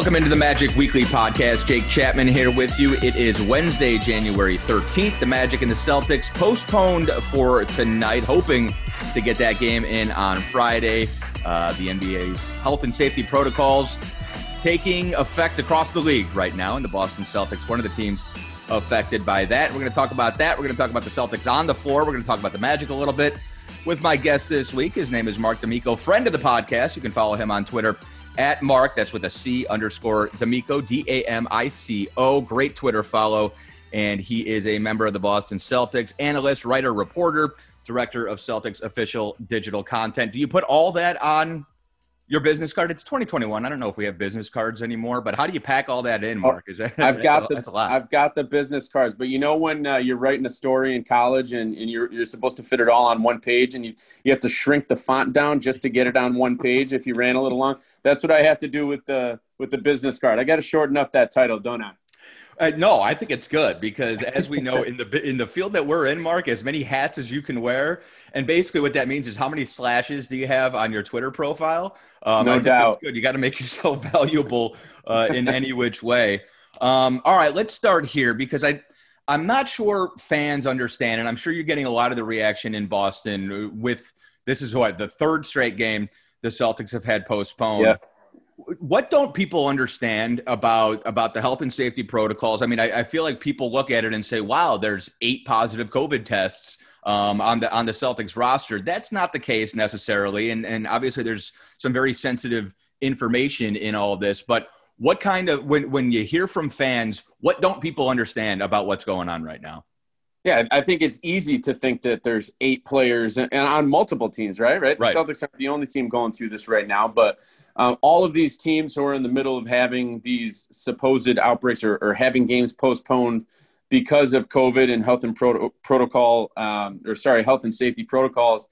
Welcome into the Magic Weekly Podcast. Jake Chapman here with you. It is Wednesday, January 13th. The Magic and the Celtics postponed for tonight, hoping to get that game in on Friday. Uh, the NBA's health and safety protocols taking effect across the league right now, and the Boston Celtics, one of the teams affected by that. We're going to talk about that. We're going to talk about the Celtics on the floor. We're going to talk about the Magic a little bit with my guest this week. His name is Marc D'Amico, friend of the podcast. You can follow him on Twitter at Marc. That's with a C underscore D'Amico, D A M I C O. Great Twitter follow. And he is a member of the Boston Celtics, analyst, writer, reporter, director of Celtics official digital content. Do you put all that on your business card? It's 2021. I don't know if we have business cards anymore, but how do you pack all that in, Marc? Is that, I've got the, that's a lot. I've got the business cards, but you know when uh, you're writing a story in college and, and you're you're supposed to fit it all on one page, and you you have to shrink the font down just to get it on one page if you ran a little long. That's what I have to do with the with the business card. I got to shorten up that title, don't I? Uh, no, I think it's good because, as we know, in the in the field that we're in, Marc, as many hats as you can wear, and basically what that means is how many slashes do you have on your Twitter profile? Um, no doubt. good. You got to make yourself valuable uh, in any which way. Um, all right, let's start here because I I'm not sure fans understand, and I'm sure you're getting a lot of the reaction in Boston with this is what the third straight game the Celtics have had postponed. Yeah what don't people understand about about the health and safety protocols? I mean, I, I, feel like people look at it and say, "Wow, there's eight positive COVID tests um, on the on the Celtics roster." That's not the case necessarily, and and obviously there's some very sensitive information in all of this. But what kind of when when you hear from fans, what don't people understand about what's going on right now? Yeah, I think it's easy to think that there's eight players and on multiple teams, right? Right. right. The Celtics aren't the only team going through this right now, but um, all of these teams who are in the middle of having these supposed outbreaks or, or having games postponed because of COVID and health and pro- protocol, um, or sorry, health and safety protocols,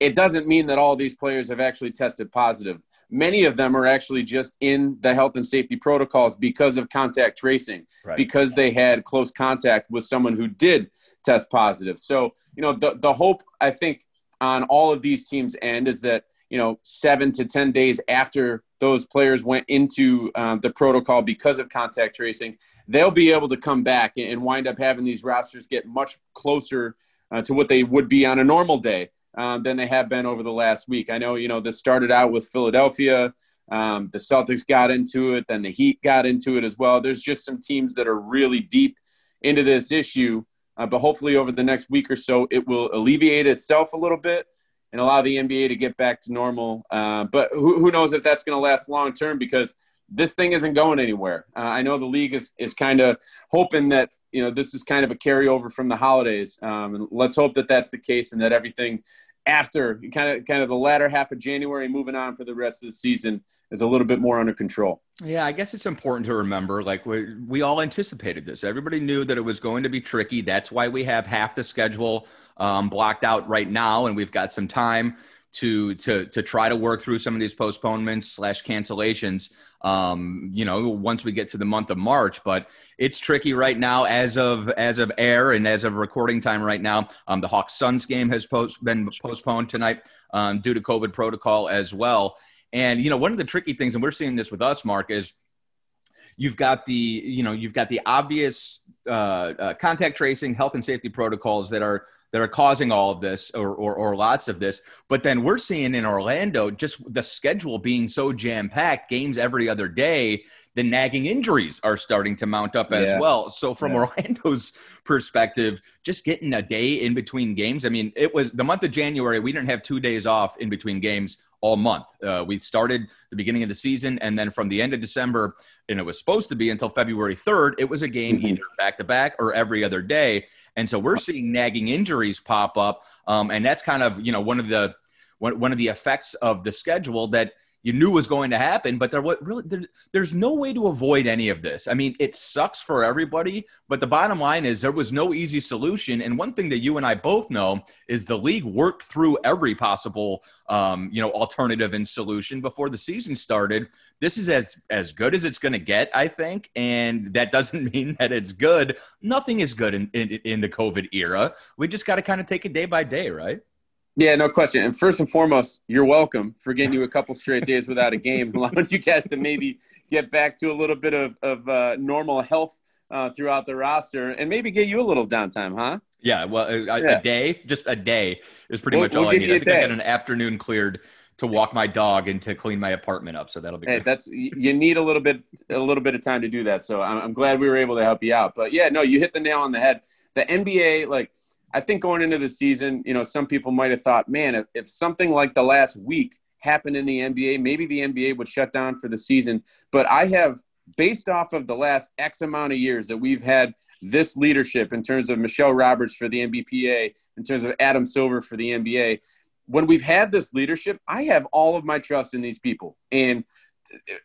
it doesn't mean that all these players have actually tested positive. Many of them are actually just in the health and safety protocols because of contact tracing, right. because they had close contact with someone who did test positive. So, you know, the, the hope, I think, on all of these teams' end is that – you know seven to ten days after those players went into um, the protocol because of contact tracing they'll be able to come back and wind up having these rosters get much closer uh, to what they would be on a normal day um, than they have been over the last week. I know you know this started out with philadelphia um, the celtics got into it then the heat got into it as well. There's just some teams that are really deep into this issue uh, but hopefully over the next week or so it will alleviate itself a little bit and allow the NBA to get back to normal. Uh, but who, who, knows if that's going to last long term because this thing isn't going anywhere. Uh, I know the league is, is kind of hoping that you know this is kind of a carryover from the holidays, um, and let's hope that that's the case and that everything after kind of kind of the latter half of January, moving on for the rest of the season, is a little bit more under control. Yeah, I guess it's important to remember, like we we all anticipated this. Everybody knew that it was going to be tricky. That's why we have half the schedule um, blocked out right now, and we've got some time to to to try to work through some of these postponements slash cancellations um you know once we get to the month of march but it's tricky right now as of as of air and as of recording time right now. Um the hawks suns game has post, been postponed tonight um, due to covid protocol as well. And you know one of the tricky things and we're seeing this with us Marc is you've got the you know you've got the obvious uh, uh, contact tracing health and safety protocols that are that are causing all of this or, or, or lots of this. But then we're seeing in Orlando just the schedule being so jam packed, games every other day, the nagging injuries are starting to mount up as yeah. well. So, from yeah. Orlando's perspective, just getting a day in between games, I mean, it was the month of January, we didn't have two days off in between games all month. Uh, we started the beginning of the season, and then from the end of December, and it was supposed to be until February 3rd, it was a game mm-hmm. either back to back or every other day. And so we're seeing nagging injuries pop up, um, and that's kind of you know one of the one, one of the effects of the schedule that – you knew was going to happen, but there what really there, there's no way to avoid any of this. I mean, it sucks for everybody, but the bottom line is there was no easy solution. And one thing that you and I both know is the league worked through every possible um, you know alternative and solution before the season started. This is as as good as it's going to get, I think, and that doesn't mean that it's good. Nothing is good in in, in the COVID era. We just got to kind of take it day by day, right? Yeah, no question. And first and foremost, you're welcome for getting you a couple straight days without a game, allowing you guys to maybe get back to a little bit of, of uh, normal health uh, throughout the roster and maybe get you a little downtime, huh? Yeah, well, a, yeah. a day, just a day is pretty we'll, much all we'll I need. I think I got an afternoon cleared to walk my dog and to clean my apartment up. So that'll be. Hey, that's you need a little bit a little bit of time to do that. So I'm, I'm glad we were able to help you out. But yeah, no, you hit the nail on the head. The NBA, like I think going into the season, you know, some people might have thought, man, if, if something like the last week happened in the NBA, maybe the NBA would shut down for the season. But I have based off of the last X amount of years that we've had this leadership in terms of Michele Roberts for the NBPA, in terms of Adam Silver for the NBA, when we've had this leadership, I have all of my trust in these people. And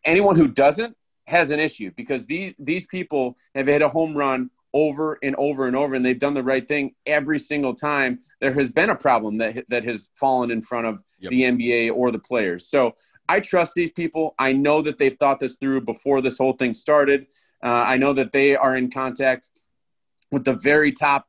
anyone who doesn't has an issue because these these people have hit a home run over and over and over and they've done the right thing every single time there has been a problem that that has fallen in front of yep. the NBA or the players. So I trust these people. I know that they've thought this through before this whole thing started. Uh, I know that they are in contact with the very top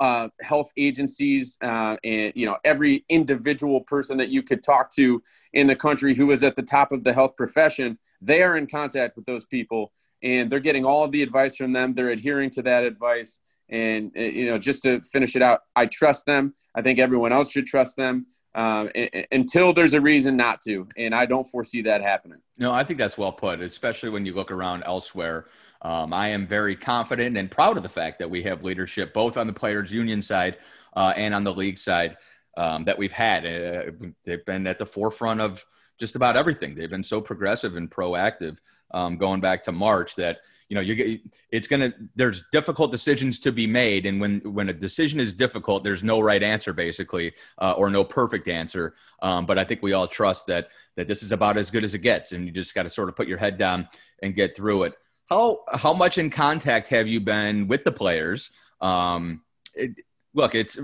uh, health agencies uh, and you know every individual person that you could talk to in the country who is at the top of the health profession they are in contact with those people and they're getting all of the advice from them they're adhering to that advice and uh, you know just to finish it out i trust them i think everyone else should trust them um, until there's a reason not to. And I don't foresee that happening. No, I think that's well put, especially when you look around elsewhere. Um, I am very confident and proud of the fact that we have leadership both on the players' union side uh, and on the league side um, that we've had. Uh, they've been at the forefront of just about everything. They've been so progressive and proactive um, going back to March that you know you it's gonna there's difficult decisions to be made. And when when a decision is difficult there's no right answer basically uh, or no perfect answer. Um, but i think we all trust that that this is about as good as it gets. And you just got to sort of put your head down and get through it. How how much in contact have you been with the players? Um, it, look it's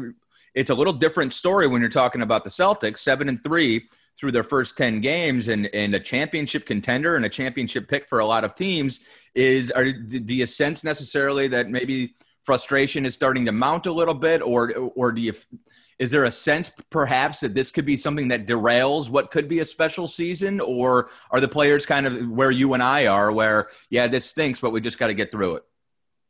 it's a little different story when you're talking about the celtics seven and three through their first 10 games and, and a championship contender and a championship pick for a lot of teams is are do you sense necessarily that maybe frustration is starting to mount a little bit? Or or do you is there a sense perhaps that this could be something that derails what could be a special season? Or are the players kind of where you and I are where yeah this stinks but we just got to get through it?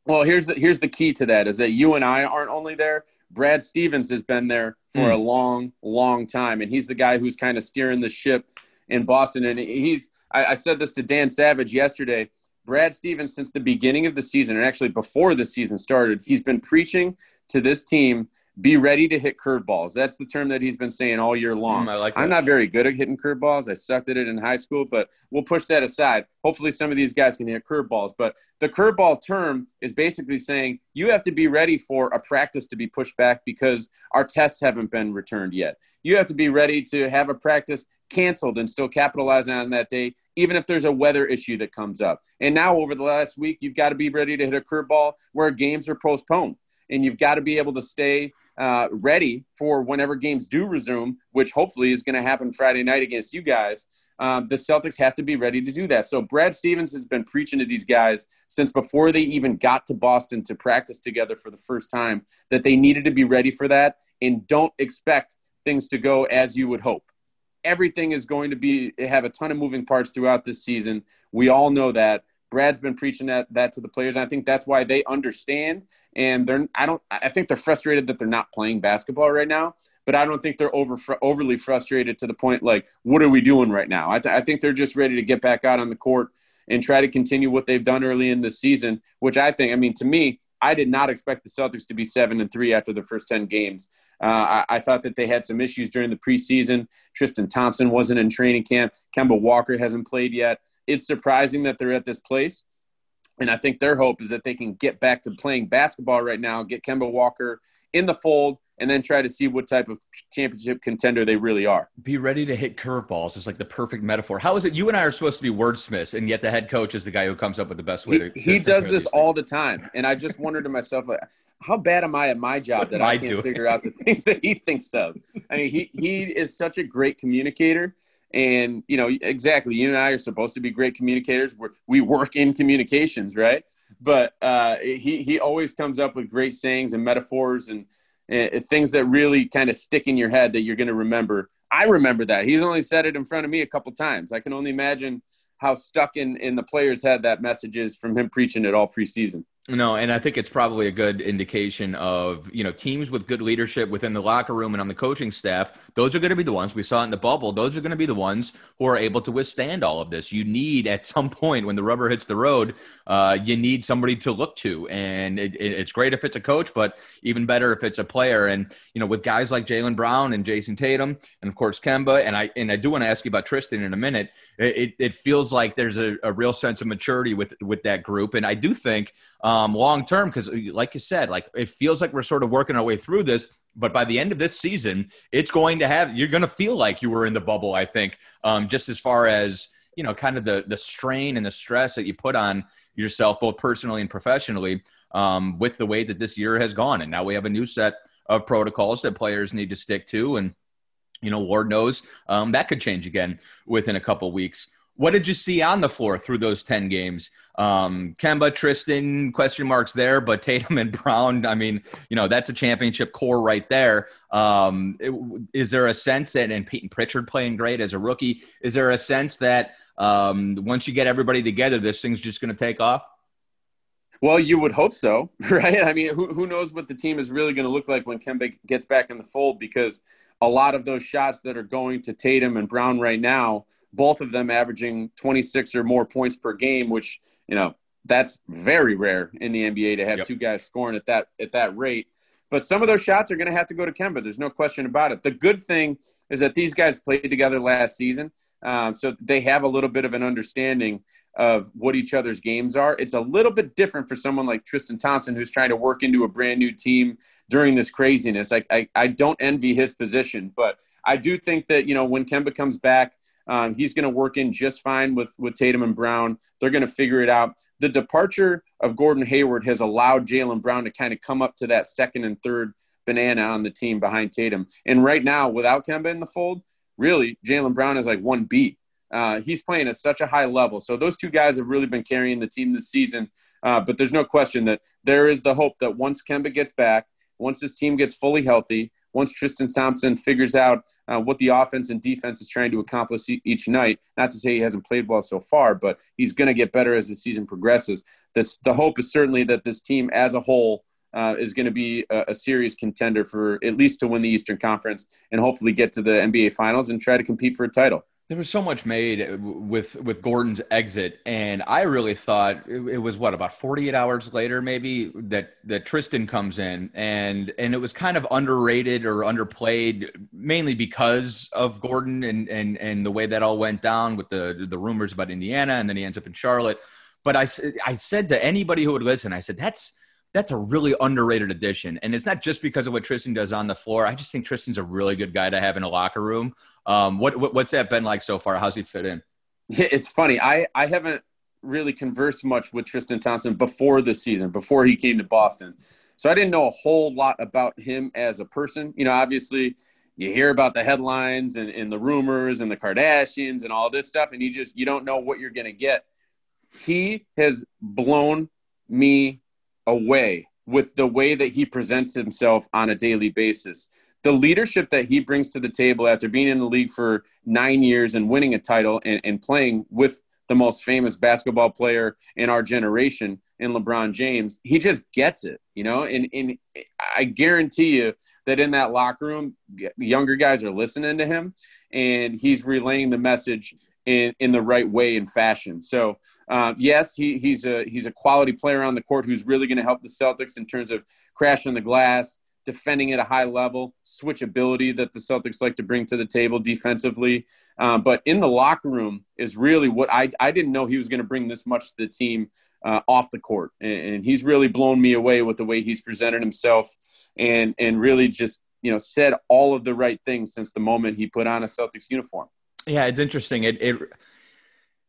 Well here's the here's the key to that is that you and I aren't only there Brad Stevens has been there for mm. a long, long time, and he's the guy who's kind of steering the ship in Boston. And he's I, I said this to Dan Savage yesterday. Brad Stevens, since the beginning of the season, and actually before the season started, he's been preaching to this team be ready to hit curveballs. That's the term that he's been saying all year long. Mm, I like I'm not very good at hitting curveballs. I sucked at it in high school, but we'll push that aside. Hopefully, some of these guys can hit curveballs. But the curveball term is basically saying you have to be ready for a practice to be pushed back because our tests haven't been returned yet. You have to be ready to have a practice canceled and still capitalize on that day, even if there's a weather issue that comes up. And now, over the last week, you've got to be ready to hit a curveball where games are postponed and you've got to be able to stay uh, ready for whenever games do resume, which hopefully is going to happen Friday night against you guys. Um, the Celtics have to be ready to do that. So Brad Stevens has been preaching to these guys since before they even got to Boston to practice together for the first time that they needed to be ready for that and don't expect things to go as you would hope. Everything is going to be have a ton of moving parts throughout this season. We all know that. Brad's been preaching that that to the players, and I think that's why they understand. And they're I don't I think they're frustrated that they're not playing basketball right now, but I don't think they're over overly frustrated to the point like what are we doing right now? I, th- I think they're just ready to get back out on the court and try to continue what they've done early in the season, which I think I mean to me. I did not expect the Celtics to be seven and three after the first ten games. Uh, I, I, thought that they had some issues during the preseason. Tristan Thompson wasn't in training camp. Kemba Walker hasn't played yet it's surprising that they're at this place. And I think their hope is that they can get back to playing basketball right now, get Kemba Walker in the fold, and then try to see what type of championship contender they really are. Be ready to hit curveballs is like the perfect metaphor. How is it you and I are supposed to be wordsmiths, and yet the head coach is the guy who comes up with the best way he, to? He does this all the time, and I just wondered to myself, like, how bad am I at my job that I, I can't doing? figure out the things that he thinks of? I mean, he he is such a great communicator and you know, exactly, you and I are supposed to be great communicators. We're, we work in communications, right? But uh, he he always comes up with great sayings and metaphors, and uh, things that really kind of stick in your head that you're going to remember. I remember that. He's only said it in front of me a couple times. I can only imagine how stuck in, in the players' head that message is from him preaching it all preseason. No, and I think it's probably a good indication of, you know, teams with good leadership within the locker room and on the coaching staff. Those are going to be the ones we saw in the bubble. Those are going to be the ones who are able to withstand all of this. You need at some point when the rubber hits the road, uh, you need somebody to look to. And it, it, it's great if it's a coach, but even better if it's a player. And, you know, with guys like Jaylen Brown and Jayson Tatum, and of course Kemba, and I and I do want to ask you about Tristan in a minute. It, it feels like there's a, a real sense of maturity with with that group. And I do think um, long term because, like you said, like it feels like we're sort of working our way through this. But by the end of this season, it's going to have you're going to feel like you were in the bubble. I think, um, just as far as you know, kind of the the strain and the stress that you put on yourself, both personally and professionally, um, with the way that this year has gone. And now we have a new set of protocols that players need to stick to, and you know, Lord knows um, that could change again within a couple weeks. What did you see on the floor through those 10 games? Um, Kemba, Tristan, question marks there, but Tatum and Brown, I mean, you know, that's a championship core right there. Um, it, is there a sense that, and Payton Pritchard playing great as a rookie, is there a sense that um, once you get everybody together, this thing's just going to take off? Well, you would hope so, right? I mean, who, who knows what the team is really going to look like when Kemba gets back in the fold because a lot of those shots that are going to Tatum and Brown right now – both of them averaging 26 or more points per game, which, you know, that's very rare in the NBA to have yep. two guys scoring at that at that rate. But some of those shots are going to have to go to Kemba. There's no question about it. The good thing is that these guys played together last season, um, so they have a little bit of an understanding of what each other's games are. It's a little bit different for someone like Tristan Thompson, who's trying to work into a brand new team during this craziness. I, I, I don't envy his position, but I do think that you know when Kemba comes back, um, he's going to work in just fine with, with Tatum and Brown. They're going to figure it out. The departure of Gordon Hayward has allowed Jaylen Brown to kind of come up to that second and third banana on the team behind Tatum. And right now, without Kemba in the fold, really, Jaylen Brown is like 1B. Uh, he's playing at such a high level. So those two guys have really been carrying the team this season. Uh, but there's no question that there is the hope that once Kemba gets back, once this team gets fully healthy, once Tristan Thompson figures out uh, what the offense and defense is trying to accomplish each night, not to say he hasn't played well so far, but he's going to get better as the season progresses. That's, the hope is certainly that this team as a whole uh, is going to be a, a, serious contender for at least to win the Eastern Conference and hopefully get to the NBA Finals and try to compete for a title there was so much made uh, with with Gordon's exit, and I really thought it, it, was what about 48 hours later, maybe that that Tristan comes in, and and it was kind of underrated or underplayed, mainly because of Gordon and and and the way that all went down with the the rumors about Indiana, and then he ends up in Charlotte. But I I said to anybody who would listen, I said that's that's a really underrated addition. And it's not just because of what Tristan does on the floor. I just think Tristan's a really good guy to have in a locker room. Um, what, what, what's that been like so far? How's he fit in? It's funny. I, I haven't really conversed much with Tristan Thompson before this season, before he came to Boston. So I didn't know a whole lot about him as a person. You know, obviously you hear about the headlines and, and the rumors and the Kardashians and all this stuff, and you just you don't know what you're gonna get. He has blown me away with the way that he presents himself on a daily basis. The leadership that he brings to the table after being in the league for nine years and winning a title and, and playing with the most famous basketball player in our generation in LeBron James, he just gets it, you know. And, and I guarantee you that in that locker room, the younger guys are listening to him, and he's relaying the message in, in the right way and fashion. So uh, yes, he, he's a he's a quality player on the court who's really going to help the Celtics in terms of crashing the glass, defending at a high level, switchability that the Celtics like to bring to the table defensively. Uh, but in the locker room is really what I I didn't know he was going to bring this much to the team. Uh, off the court, and, and he's really blown me away with the way he's presented himself, and and really just you know said all of the right things since the moment he put on a Celtics uniform. Yeah, it's interesting. It it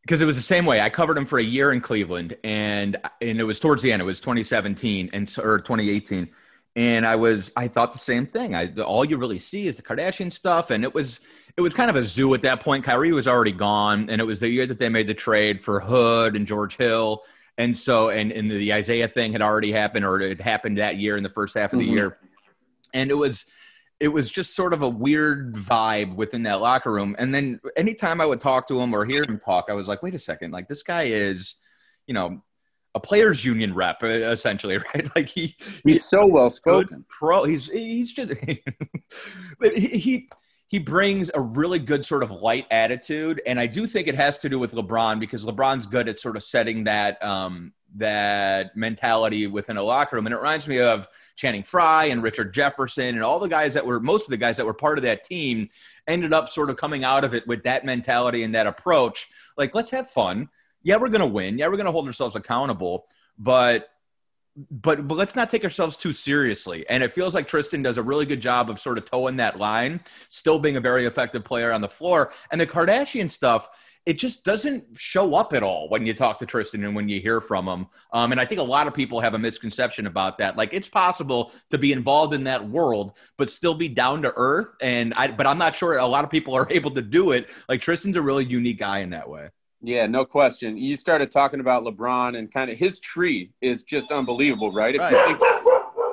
because it was the same way. I covered him for a year in Cleveland, and and it was towards the end. It was 2017 and or 2018, and I was I thought the same thing. I all you really see is the Kardashian stuff, and it was it was kind of a zoo at that point. Kyrie was already gone, and it was the year that they made the trade for Hood and George Hill, and so and and the Isaiah thing had already happened, or it happened that year in the first half of the mm-hmm. year. and it was it was just sort of a weird vibe within that locker room. And then anytime I would talk to him or hear him talk, I was like, wait a second, like this guy is, you know, a players union rep essentially, right? Like he he's so well spoken. Pro, he's he's just, but he, he he brings a really good sort of light attitude, and I do think it has to do with LeBron because LeBron's good at sort of setting that um, that mentality within a locker room. And it reminds me of Channing Frye and Richard Jefferson and all the guys that were most of the guys that were part of that team ended up sort of coming out of it with that mentality and that approach. Like, let's have fun. Yeah, we're going to win. Yeah, we're going to hold ourselves accountable. But but but let's not take ourselves too seriously. And it feels like Tristan does a really good job of sort of toeing that line, still being a very effective player on the floor. And the Kardashian stuff, it just doesn't show up at all when you talk to Tristan and when you hear from him. Um, and I think a lot of people have a misconception about that. Like it's possible to be involved in that world, but still be down to earth. And I, but I'm not sure a lot of people are able to do it. Like Tristan's a really unique guy in that way. Yeah, no question. You started talking about LeBron and kind of his tree is just unbelievable, right? If right. you think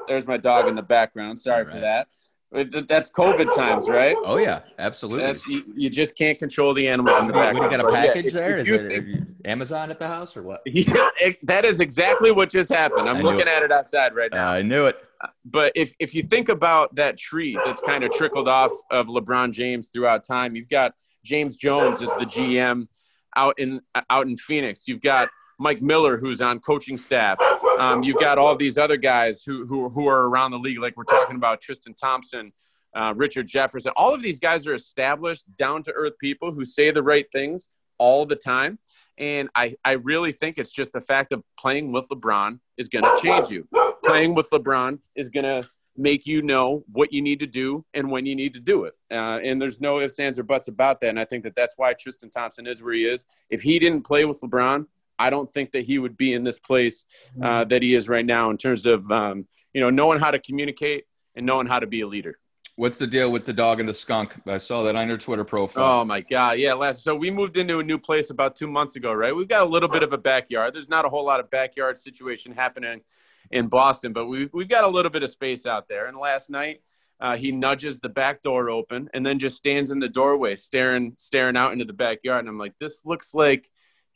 there's my dog in the background. Sorry right. for that. That's COVID times, right? Oh yeah, absolutely. You, you, just can't control the animals in the back. What, you got a package yeah, there? Is it Amazon at the house or what? Yeah, it, that is exactly what just happened. I'm looking at it outside right now. Uh, I knew it. But if if you think about that tree that's kind of trickled off of LeBron James throughout time, you've got James Jones as the GM out in out in Phoenix. You've got Mike Miller, who's on coaching staff. Um, you've got all these other guys who, who, who are around the league, like we're talking about Tristan Thompson, uh, Richard Jefferson. All of these guys are established, down to earth people who say the right things all the time. And I, I really think it's just the fact of playing with LeBron is going to change you. Playing with LeBron is going to make you know what you need to do and when you need to do it. Uh, and there's no ifs, ands, or buts about that. And I think that that's why Tristan Thompson is where he is. If he didn't play with LeBron, I don't think that he would be in this place uh, mm-hmm. that he is right now in terms of um, you know knowing how to communicate and knowing how to be a leader. What's the deal with the dog and the skunk? I saw that on your Twitter profile. Oh my god, yeah. Last so we moved into a new place about two months ago, right? We've got a little bit of a backyard. There's not a whole lot of backyard situation happening in Boston, but we we've got a little bit of space out there. And last night, uh, he nudges the back door open and then just stands in the doorway, staring staring out into the backyard. And I'm like, this looks like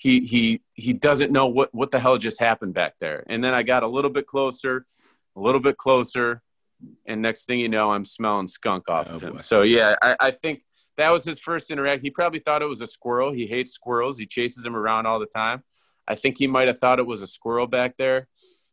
he he he doesn't know what what the hell just happened back there. And then I got a little bit closer, a little bit closer, and next thing you know, I'm smelling skunk off oh, of him. Boy. So yeah, I, I think that was his first interaction. He probably thought it was a squirrel. He hates squirrels. He chases them around all the time. I think he might have thought it was a squirrel back there,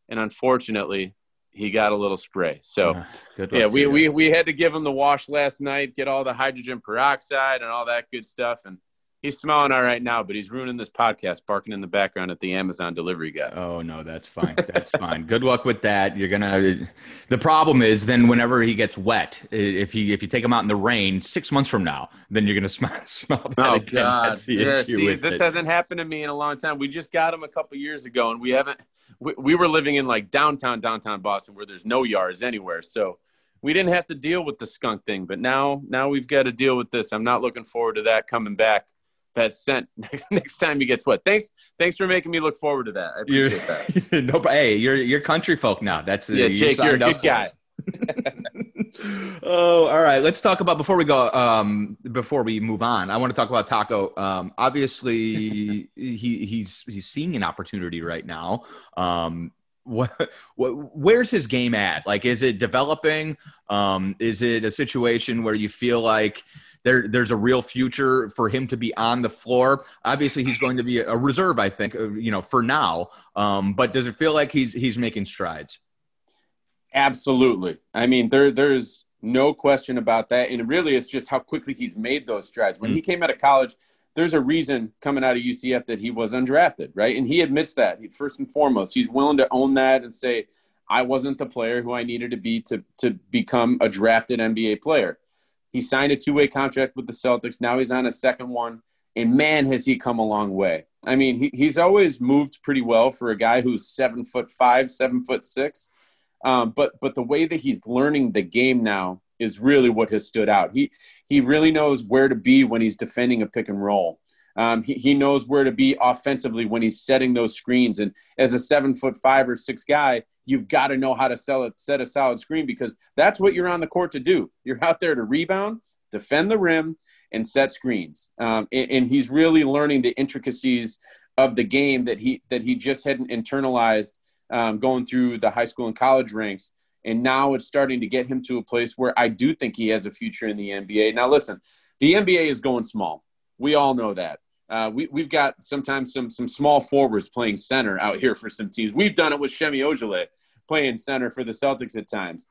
and unfortunately, he got a little spray. So, uh, yeah, we, we, we had to give him the wash last night, get all the hydrogen peroxide and all that good stuff. And He's smiling all right now, but he's ruining this podcast, barking in the background at the Amazon delivery guy. Oh no, that's fine. That's fine. Good luck with that. You're gonna. The problem is then whenever he gets wet, if he if you take him out in the rain six months from now, then you're gonna smell smell that oh, again. God. yeah, see, this it. hasn't happened to me in a long time. We just got him a couple years ago, and we haven't. We, we were living in like downtown downtown Boston, where there's no yards anywhere, so we didn't have to deal with the skunk thing. But now now we've got to deal with this. I'm not looking forward to that coming back that scent next time he gets wet. Thanks, thanks for making me look forward to that. I appreciate you're, that. no, hey, you're you're country folk now. That's yeah, Jake, you're a good guy. oh, all right. Let's talk about before we go. Um, before we move on, I want to talk about Tacko. Um, obviously, he he's he's seeing an opportunity right now. Um, what, what where's his game at? Like, is it developing? Um, is it a situation where you feel like there there's a real future for him to be on the floor. Obviously, he's going to be a reserve, I think, uh, you know, for now. Um, but does it feel like he's he's making strides? Absolutely. I mean, there there's no question about that, and really, it's just how quickly he's made those strides. When mm. he came out of college, there's a reason coming out of UCF that he was undrafted, right? And he admits that. He, first and foremost, he's willing to own that and say, "I wasn't the player who I needed to be to to become a drafted NBA player." He signed a two way contract with the Celtics. Now he's on a second one. And man, has he come a long way. I mean, he, he's always moved pretty well for a guy who's seven foot five, seven foot six. Um, but but the way that he's learning the game now is really what has stood out. He he really knows where to be when he's defending a pick and roll. Um, he, he knows where to be offensively when he's setting those screens. And as a seven foot five or six guy, you've got to know how to sell it, set a solid screen because that's what you're on the court to do. You're out there to rebound, defend the rim, and set screens. Um, and, and, he's really learning the intricacies of the game that he that he just hadn't internalized um, going through the high school and college ranks. And now it's starting to get him to a place where I do think he has a future in the NBA. Now, listen, the NBA is going small. We all know that. Uh, we, we've got sometimes some some small forwards playing center out here for some teams. We've done it with Semi Ojeleye playing center for the Celtics at times.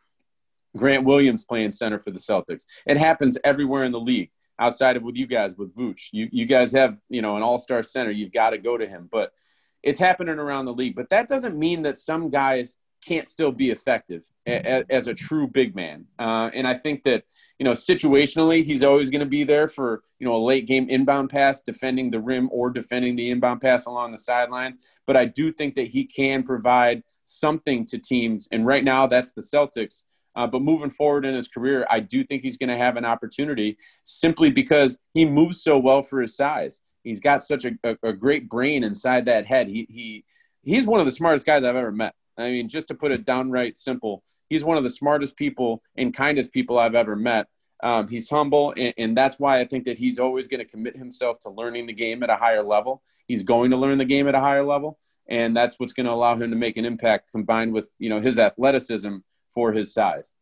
Grant Williams playing center for the Celtics. It happens everywhere in the league outside of with you guys with Vooch. You you guys have you know an all star center. You've got to go to him, but it's happening around the league. But that doesn't mean that some guys can't still be effective as, as a true big man. Uh, and I think that you know situationally he's always going to be there for you know a late game inbound pass, defending the rim or defending the inbound pass along the sideline. But I do think that he can provide something to teams, and right now that's the Celtics. Uh, but moving forward in his career, I do think he's going to have an opportunity simply because he moves so well for his size. He's got such a, a, a great brain inside that head. He, he he's one of the smartest guys I've ever met. I mean, just to put it downright simple, he's one of the smartest people and kindest people I've ever met. Um, he's humble, and, and, that's why I think that he's always going to commit himself to learning the game at a higher level. He's going to learn the game at a higher level, and that's what's going to allow him to make an impact combined with you know his athleticism for his size.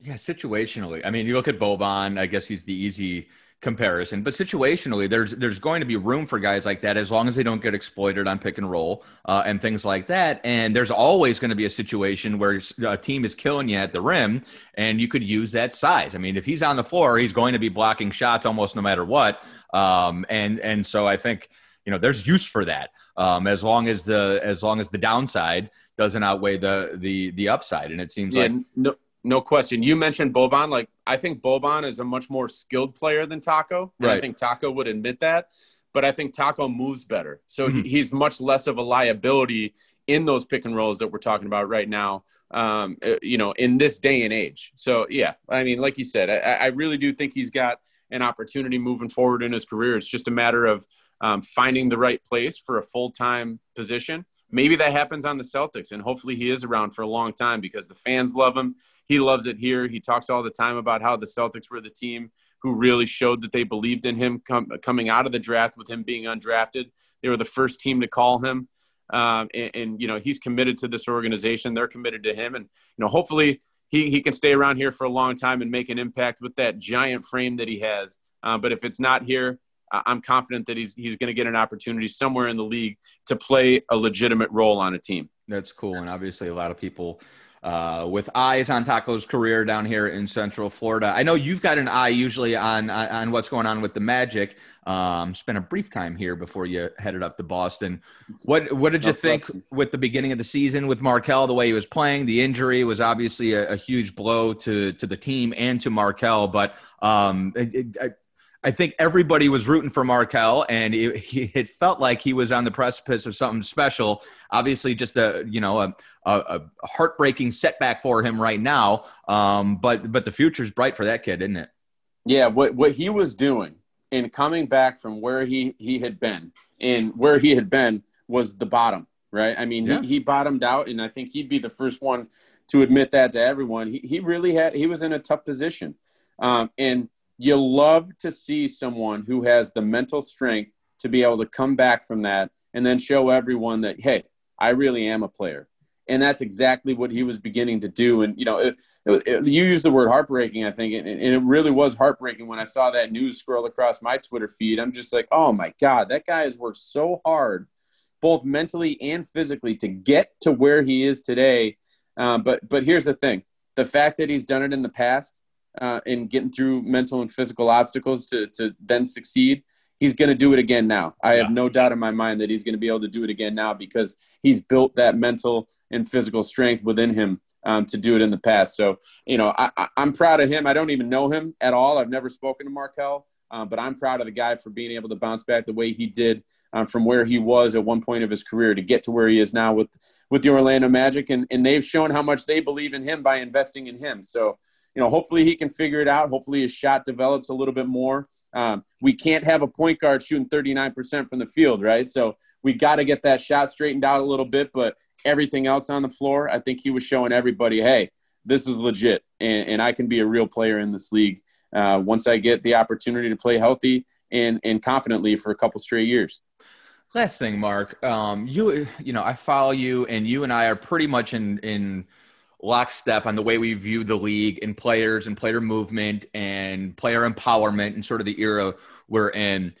Yeah, situationally. I mean, you look at Boban. I guess he's the easy comparison, but situationally, there's there's going to be room for guys like that as long as they don't get exploited on pick and roll uh, and things like that. And there's always going to be a situation where a team is killing you at the rim, and you could use that size. I mean, if he's on the floor, he's going to be blocking shots almost no matter what. Um, and and so I think you know there's use for that um, as long as the as long as the downside doesn't outweigh the the the upside. And it seems yeah, like no no question. You mentioned Boban. Like, I think Boban is a much more skilled player than Tacko. And right. I think Tacko would admit that. But I think Tacko moves better. So mm-hmm. he's much less of a liability in those pick and rolls that we're talking about right now, um, uh, you know, in this day and age. So, yeah, I mean, like you said, I, I really do think he's got an opportunity moving forward in his career. It's just a matter of um, finding the right place for a full time position maybe that happens on the Celtics, and hopefully he is around for a long time because the fans love him. He loves it here. He talks all the time about how the Celtics were the team who really showed that they believed in him com- coming out of the draft with him being undrafted. They were the first team to call him. Um, and, and, you know, he's committed to this organization. They're committed to him. And, you know, hopefully he, he can stay around here for a long time and make an impact with that giant frame that he has. Uh, but if it's not here, I'm confident that he's he's going to get an opportunity somewhere in the league to play a legitimate role on a team. That's cool, and obviously a lot of people uh, with eyes on Tacko's career down here in Central Florida. I know you've got an eye usually on on what's going on with the Magic. Um, spent a brief time here before you headed up to Boston. What what did you no think question. with the beginning of the season with Markelle? The way he was playing, the injury was obviously a, a huge blow to to the team and to Markelle. But um, it, it, I think everybody was rooting for Markelle, and it, it, felt like he was on the precipice of something special. Obviously, just a you know a, a, a heartbreaking setback for him right now. Um, but but the future's bright for that kid, isn't it? Yeah, what what he was doing in coming back from where he he had been, and where he had been was the bottom, right? I mean, yeah. he, he bottomed out, and I think he'd be the first one to admit that to everyone. He he really had he was in a tough position, um, and you love to see someone who has the mental strength to be able to come back from that and then show everyone that hey i really am a player. And that's exactly what he was beginning to do. And you know it, it, you use the word heartbreaking i think and, and, it really was heartbreaking when i saw that news scroll across my twitter feed. I'm just like oh my god that guy has worked so hard both mentally and physically to get to where he is today. Uh, but but here's the thing. The fact that he's done it in the past uh, in getting through mental and physical obstacles to, to then succeed. He's going to do it again now. I yeah. have no doubt in my mind that he's going to be able to do it again now because he's built that mental and physical strength within him um, to do it in the past. So, you know, I, am proud of him. I don't even know him at all. I've never spoken to Markelle, um, but I'm proud of the guy for being able to bounce back the way he did um, from where he was at one point of his career to get to where he is now with with the Orlando Magic, and and they've shown how much they believe in him by investing in him. So you know, hopefully he can figure it out. Hopefully his shot develops a little bit more. Um, we can't have a point guard shooting 39% from the field, right? So we got to get that shot straightened out a little bit. But everything else on the floor, I think he was showing everybody, hey, this is legit, and, and I can be a real player in this league uh, once I get the opportunity to play healthy and and confidently for a couple straight years. Last thing, Marc, um, you you know I follow you, and you and I are pretty much in in lockstep on the way we view the league and players and player movement and player empowerment and sort of the era we're in.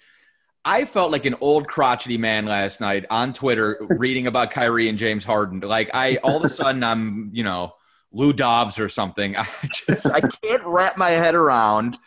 I felt like an old crotchety man last night on Twitter reading about Kyrie and James Harden. Like I all of a sudden I'm, you know, Lou Dobbs or something. I just I can't wrap my head around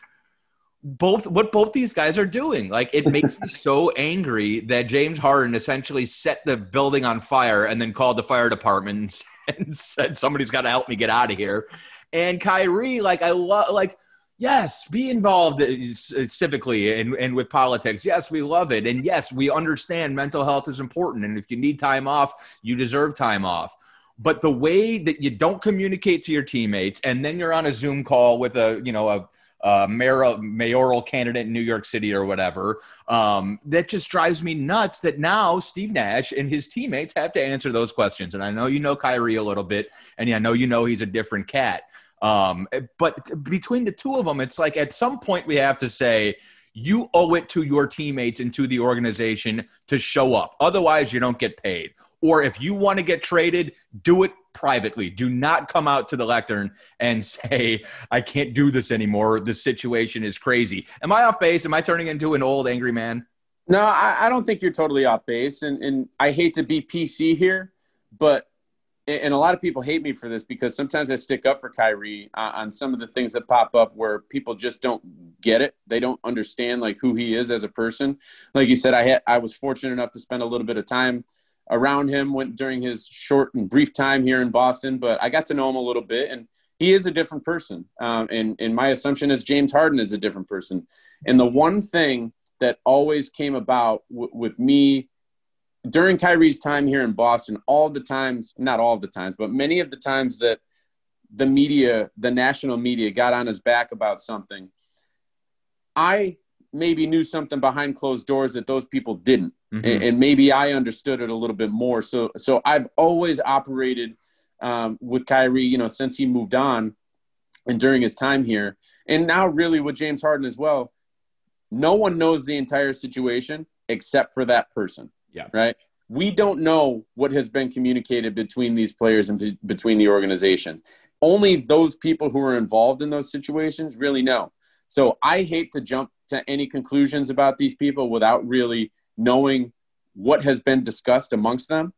both what both these guys are doing. Like it makes me so angry that James Harden essentially set the building on fire and then called the fire department and said somebody's got to help me get out of here. And Kyrie, like I love, like yes, be involved uh, civically and, and with politics. Yes, we love it, and yes, we understand mental health is important. And if you need time off, you deserve time off. But the way that you don't communicate to your teammates, and then you're on a Zoom call with a you know a uh, mayoral, mayoral candidate in New York City or whatever. Um, that just drives me nuts that now Steve Nash and his teammates have to answer those questions. And I know you know Kyrie a little bit, and I know you know he's a different cat. Um, but between the two of them, it's like at some point we have to say, you owe it to your teammates and to the organization to show up. Otherwise, you don't get paid. Or if you want to get traded, do it privately. Do not come out to the lectern and say, I can't do this anymore. The situation is crazy. Am I off base? Am I turning into an old angry man? No, I, I don't think you're totally off base. And, and I hate to be PC here, but and a lot of people hate me for this because sometimes I stick up for Kyrie uh, on some of the things that pop up where people just don't get it. They don't understand like who he is as a person. Like you said, I had I was fortunate enough to spend a little bit of time around him went during his short and brief time here in Boston, but I got to know him a little bit, and he is a different person. Um, and and my assumption is James Harden is a different person. And the one thing that always came about w- with me during Kyrie's time here in Boston, all the times, not all the times, but many of the times that the media, the national media, got on his back about something, I maybe knew something behind closed doors that those people didn't. Mm-hmm. and, and, maybe i understood it a little bit more. So so i've always operated um, with kyrie you know since he moved on and during his time here. And now really with james harden as well no one knows the entire situation except for that person yeah. right? We don't know what has been communicated between these players and be- between the organization. Only those people who are involved in those situations really know. So i hate to jump to any conclusions about these people without really knowing what has been discussed amongst them.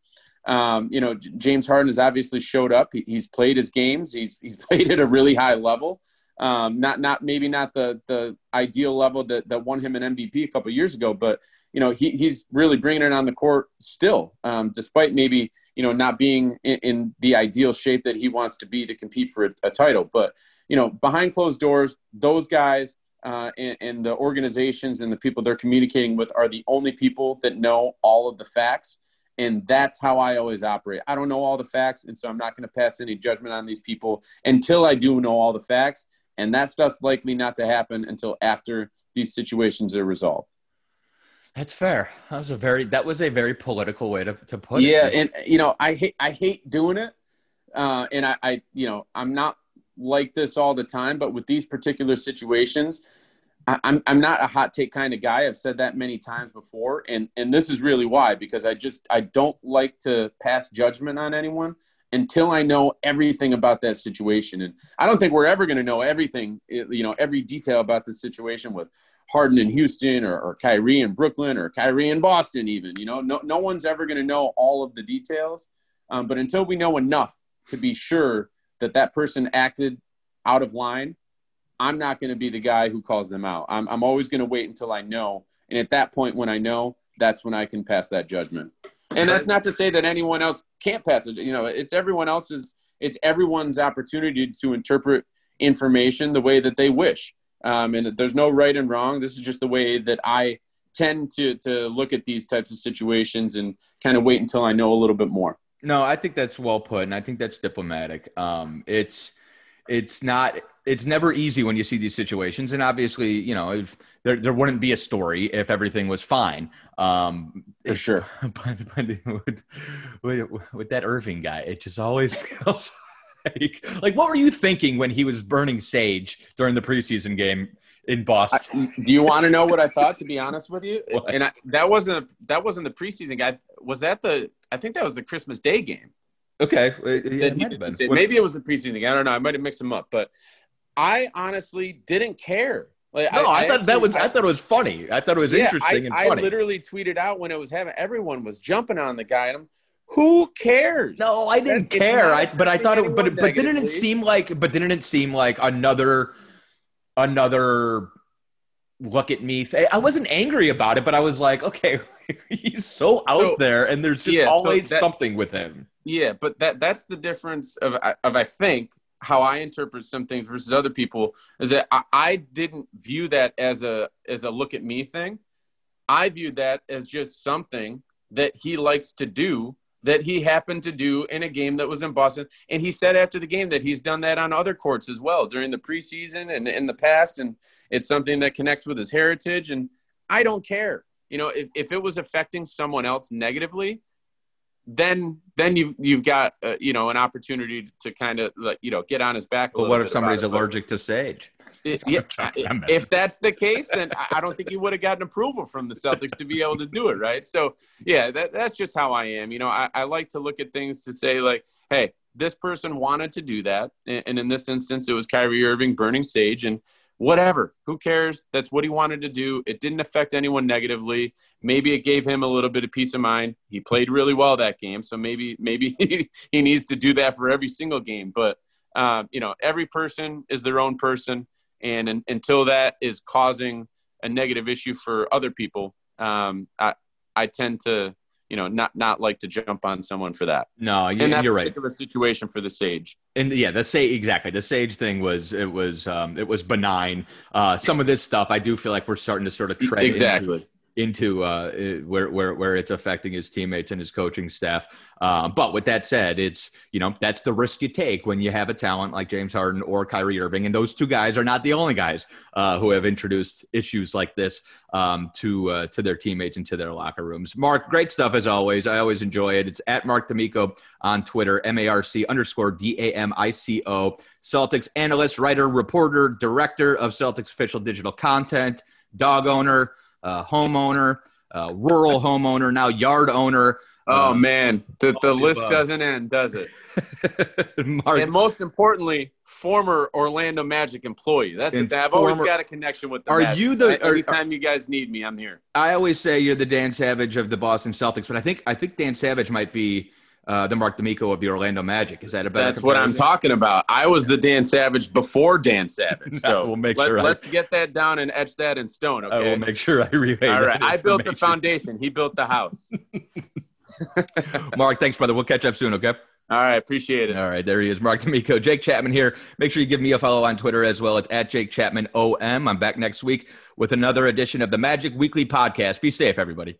Um, you know, James Harden has obviously showed up. He, he's played his games. He's he's played at a really high level. Um, not not maybe not the the ideal level that that won him an MVP a couple years ago, but you know he he's really bringing it on the court still, um, despite maybe you know not being in, in, the ideal shape that he wants to be to compete for a, a title. But you know behind closed doors, those guys uh, and, and, the organizations and the people they're communicating with are the only people that know all of the facts. And that's how I always operate. I don't know all the facts, and so I'm not going to pass any judgment on these people until I do know all the facts. And that stuff's likely not to happen until after these situations are resolved. That's fair. That was a very that was a very political way to, to put yeah, it. Yeah, and you know, I hate I hate doing it. Uh, and I, I, you know, I'm not like this all the time, but with these particular situations, I'm I'm not a hot take kind of guy. I've said that many times before, and and this is really why because I just I don't like to pass judgment on anyone until I know everything about that situation. And I don't think we're ever going to know everything, you know, every detail about the situation with Harden in Houston or, or Kyrie in Brooklyn or Kyrie in Boston, even. You know, no, no one's ever going to know all of the details. Um, but until we know enough to be sure that that person acted out of line, I'm not going to be the guy who calls them out. I'm, I'm always going to wait until I know. And at that point, when I know, that's when I can pass that judgment. And that's not to say that anyone else can't pass it. You know, it's everyone else's, it's everyone's opportunity to interpret information the way that they wish. Um, and there's no right and wrong. This is just the way that I tend to, to look at these types of situations and kind of wait until I know a little bit more. No, I think that's well put, and I think that's diplomatic. Um, it's it's not it's never easy when you see these situations, and obviously, you know, if there there wouldn't be a story if everything was fine. Um, For sure. But, but with, with, with that Irving guy, it just always feels like like what were you thinking when he was burning sage during the preseason game in Boston? I, do you want to know what I thought? To be honest with you, What? and I, that wasn't a, that wasn't the preseason guy. Was that the? I think that was the Christmas Day game. okay, uh, yeah, it might have been. say. Maybe it was the preseason game. I don't know. I might have mixed them up, but I honestly didn't care. Like, no, I, thought that actually- was I, thought it was funny. I thought it was yeah, interesting I, and I literally tweeted out when it was happening. Everyone was jumping on the guy, and I'm, who cares? No, I didn't That- care. I but I thought it but but didn't it seem like but didn't it seem like another another look at me thing? I wasn't angry about it, but I was like, okay, he's so out So- there and there's just yeah, so always that- something with him. Yeah, but that that's the difference of of I think how I interpret some things versus other people is that I, I didn't view that as a as a look at me thing. I viewed that as just something that he likes to do that he happened to do in a game that was in Boston. And he said after the game that he's done that on other courts as well during the preseason and in the past. And it's something that connects with his heritage. And I don't care. You know, if, if it was affecting someone else negatively, then then you've you've got uh, you know an opportunity to kind of like you know get on his back. But what if somebody's about it. But allergic to sage? it- yeah, if that's the case, then I- I don't think he would have gotten approval from the Celtics to be able to do it, right? So yeah, that, that's just how I am. You know, I, I like to look at things to say like, hey, this person wanted to do that, and, and in this instance, it was Kyrie Irving burning sage, and whatever, who cares? That's what he wanted to do. It didn't affect anyone negatively. Maybe it gave him a little bit of peace of mind. He played really well that game, so maybe maybe he needs to do that for every single game. But um, you know, every person is their own person, and un until that is causing a negative issue for other people, um, I I tend to you know not not like to jump on someone for that. No, you, In that you're right. particular situation for the Sage, And yeah, the sage exactly. The sage thing was it was um, it was benign. Uh, some of this stuff, I do feel like we're starting to sort of tread exactly. into uh, it- where where where it's affecting his teammates and his coaching staff. Um, but with that said, it's you know that's the risk you take when you have a talent like James Harden or Kyrie Irving, and those two guys are not the only guys uh, who have introduced issues like this um, to uh, to their teammates and to their locker rooms. Marc, great stuff as always. I always enjoy it. It's at Marc D'Amico on Twitter, M A R C underscore D A M I C O. Celtics analyst, writer, reporter, director of Celtics official digital content, dog owner uh, homeowner, uh, rural homeowner, now yard owner. Oh Um, man, the, the the list above. doesn't end, does it? And most importantly, former Orlando Magic employee. That's the thing. I've always got a connection with the Are Magic. you the- are- Anytime you guys need me, I'm here. I always say you're the Dan Savage of the Boston Celtics, but I think I think Dan Savage might be uh, the Marc D'Amico of the Orlando Magic. Is that a better? That's what I'm talking about. I was the Dan Savage before Dan Savage. So We'll make let, sure Let's get that down and etch that in stone. Okay. I will make sure I relay. All right. I built the foundation. He built the house. Marc, thanks, brother. We'll catch up soon. Okay. All right. Appreciate it. All right, there he is, Marc D'Amico. Jake Chapman here. Make sure you give me a follow on Twitter as well. It's at Jake Chapman OM. I'm back next week with another edition of the Magic Weekly Podcast. Be safe, everybody.